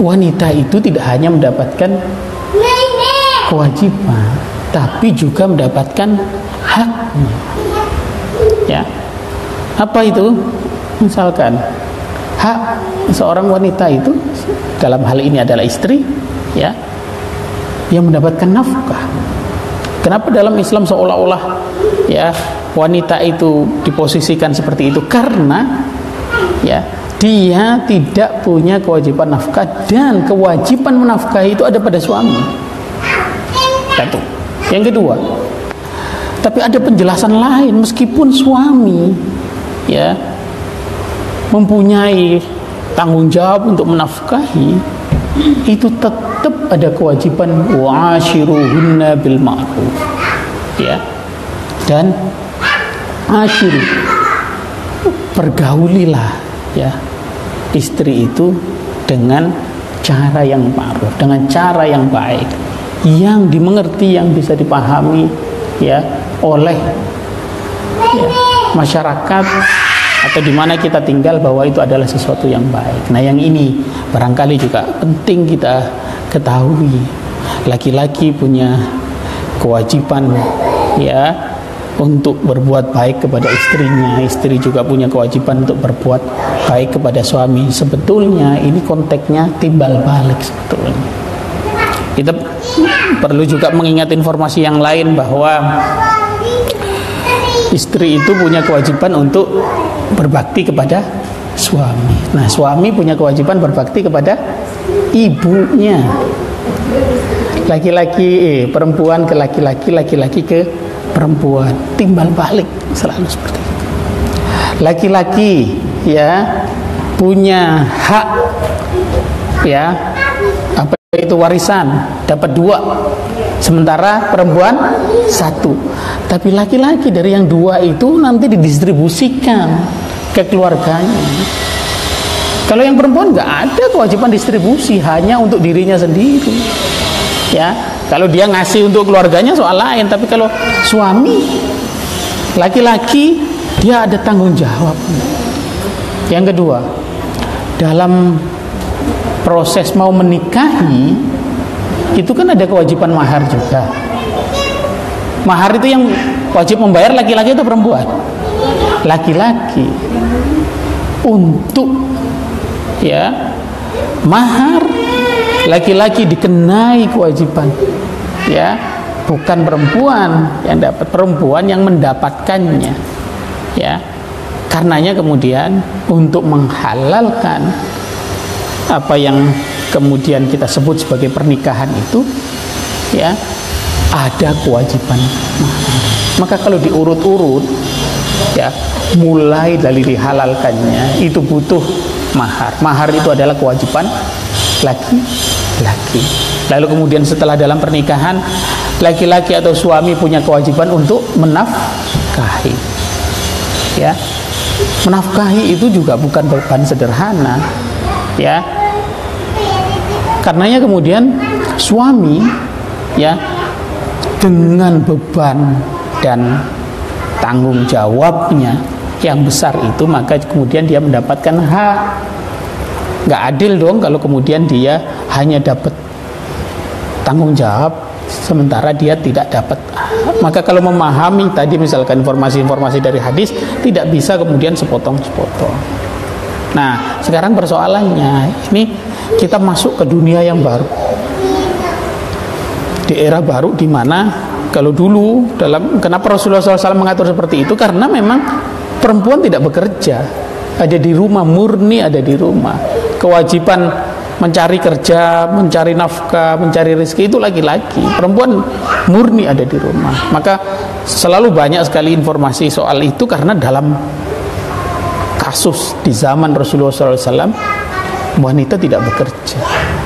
wanita itu tidak hanya mendapatkan kewajiban, tapi juga mendapatkan haknya. Ya, apa itu? Misalkan hak seorang wanita itu dalam hal ini adalah istri, ya, yang mendapatkan nafkah. Kenapa dalam Islam seolah-olah ya wanita itu diposisikan seperti itu? Karena ya dia tidak punya kewajiban nafkah dan kewajiban menafkahi itu ada pada suami. Satu. Yang kedua, tapi ada penjelasan lain. Meskipun suami ya mempunyai tanggung jawab untuk menafkahi itu tetap ada kewajiban. Wa'ashiruhunna bil ma'ruf. Ya. Dan ashiru pergaulilah ya istri itu dengan cara yang ma'ruf dengan cara yang baik yang dimengerti yang bisa dipahami ya oleh ya, masyarakat atau di mana kita tinggal bahwa itu adalah sesuatu yang baik. Nah, yang ini barangkali juga penting kita ketahui. Laki-laki punya kewajiban ya untuk berbuat baik kepada istrinya. Istri juga punya kewajiban untuk berbuat baik kepada suami. Sebetulnya ini konteksnya timbal balik sebetulnya. Kita perlu juga mengingat informasi yang lain bahwa istri itu punya kewajiban untuk berbakti kepada suami. Nah, suami punya kewajiban berbakti kepada ibunya. Laki-laki eh perempuan ke laki-laki, laki-laki ke perempuan. Timbal balik selalu seperti itu. Laki-laki ya punya hak ya apa itu warisan dapat dua sementara perempuan satu tapi laki-laki dari yang dua itu nanti didistribusikan ke keluarganya kalau yang perempuan nggak ada kewajiban distribusi hanya untuk dirinya sendiri ya kalau dia ngasih untuk keluarganya soal lain. Tapi kalau suami laki-laki dia ada tanggung jawab. Yang kedua dalam proses mau menikahi itu kan ada kewajiban mahar juga. Mahar itu yang wajib membayar laki-laki atau perempuan? Laki-laki. Untuk ya mahar laki-laki dikenai kewajiban ya bukan perempuan yang dapat perempuan yang mendapatkannya. Ya karenanya kemudian untuk menghalalkan apa yang kemudian kita sebut sebagai pernikahan itu ya ada kewajiban. Maka kalau diurut-urut ya mulai dari dihalalkannya itu butuh mahar. Mahar itu adalah kewajiban laki-laki lalu kemudian setelah dalam pernikahan laki-laki atau suami punya kewajiban untuk menafkahi. Ya. Menafkahi itu juga bukan beban sederhana ya. Karenanya kemudian suami ya dengan beban dan tanggung jawabnya yang besar itu maka kemudian dia mendapatkan hak. Nggak adil dong kalau kemudian dia hanya dapat tanggung jawab sementara dia tidak dapat. Maka kalau memahami tadi misalkan informasi-informasi dari hadis tidak bisa kemudian sepotong-sepotong. Nah sekarang persoalannya ini kita masuk ke dunia yang baru. Di era baru di mana kalau dulu dalam kenapa Rasulullah SAW mengatur seperti itu? Karena memang perempuan tidak bekerja. Ada di rumah murni ada di rumah. Kewajiban mencari kerja mencari nafkah mencari rezeki itu laki-laki. Perempuan murni ada di rumah. Maka selalu banyak sekali informasi soal itu karena dalam kasus di zaman Rasulullah SAW wanita tidak bekerja